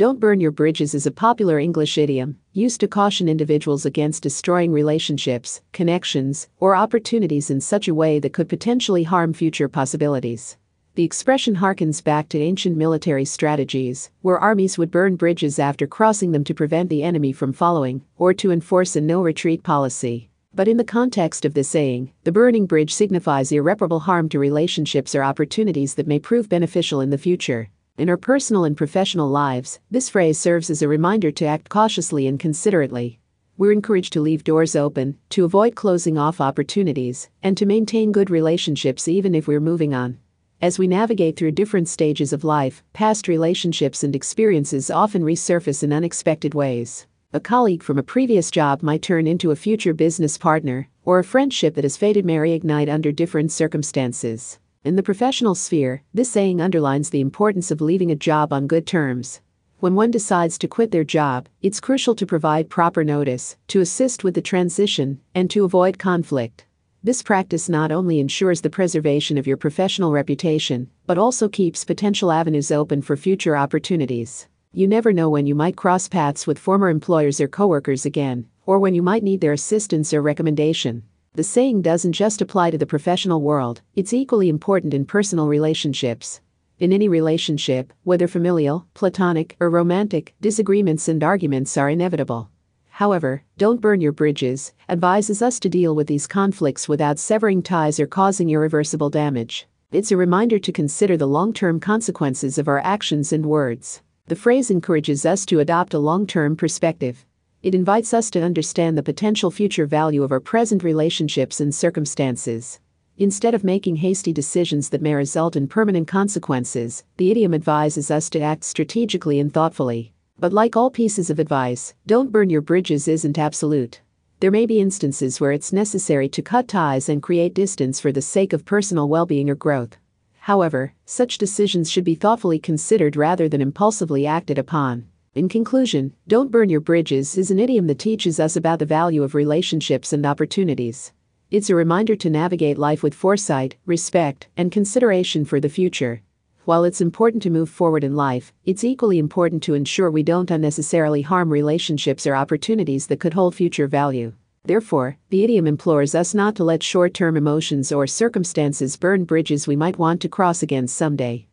Don't burn your bridges is a popular English idiom used to caution individuals against destroying relationships, connections, or opportunities in such a way that could potentially harm future possibilities. The expression harkens back to ancient military strategies, where armies would burn bridges after crossing them to prevent the enemy from following, or to enforce a no retreat policy. But in the context of this saying, the burning bridge signifies irreparable harm to relationships or opportunities that may prove beneficial in the future. In our personal and professional lives, this phrase serves as a reminder to act cautiously and considerately. We're encouraged to leave doors open, to avoid closing off opportunities, and to maintain good relationships even if we're moving on. As we navigate through different stages of life, past relationships and experiences often resurface in unexpected ways. A colleague from a previous job might turn into a future business partner, or a friendship that has faded may reignite under different circumstances. In the professional sphere, this saying underlines the importance of leaving a job on good terms. When one decides to quit their job, it's crucial to provide proper notice, to assist with the transition, and to avoid conflict. This practice not only ensures the preservation of your professional reputation, but also keeps potential avenues open for future opportunities. You never know when you might cross paths with former employers or coworkers again, or when you might need their assistance or recommendation. The saying doesn't just apply to the professional world, it's equally important in personal relationships. In any relationship, whether familial, platonic, or romantic, disagreements and arguments are inevitable. However, Don't Burn Your Bridges advises us to deal with these conflicts without severing ties or causing irreversible damage. It's a reminder to consider the long term consequences of our actions and words. The phrase encourages us to adopt a long term perspective. It invites us to understand the potential future value of our present relationships and circumstances. Instead of making hasty decisions that may result in permanent consequences, the idiom advises us to act strategically and thoughtfully. But like all pieces of advice, don't burn your bridges isn't absolute. There may be instances where it's necessary to cut ties and create distance for the sake of personal well being or growth. However, such decisions should be thoughtfully considered rather than impulsively acted upon. In conclusion, don't burn your bridges is an idiom that teaches us about the value of relationships and opportunities. It's a reminder to navigate life with foresight, respect, and consideration for the future. While it's important to move forward in life, it's equally important to ensure we don't unnecessarily harm relationships or opportunities that could hold future value. Therefore, the idiom implores us not to let short term emotions or circumstances burn bridges we might want to cross again someday.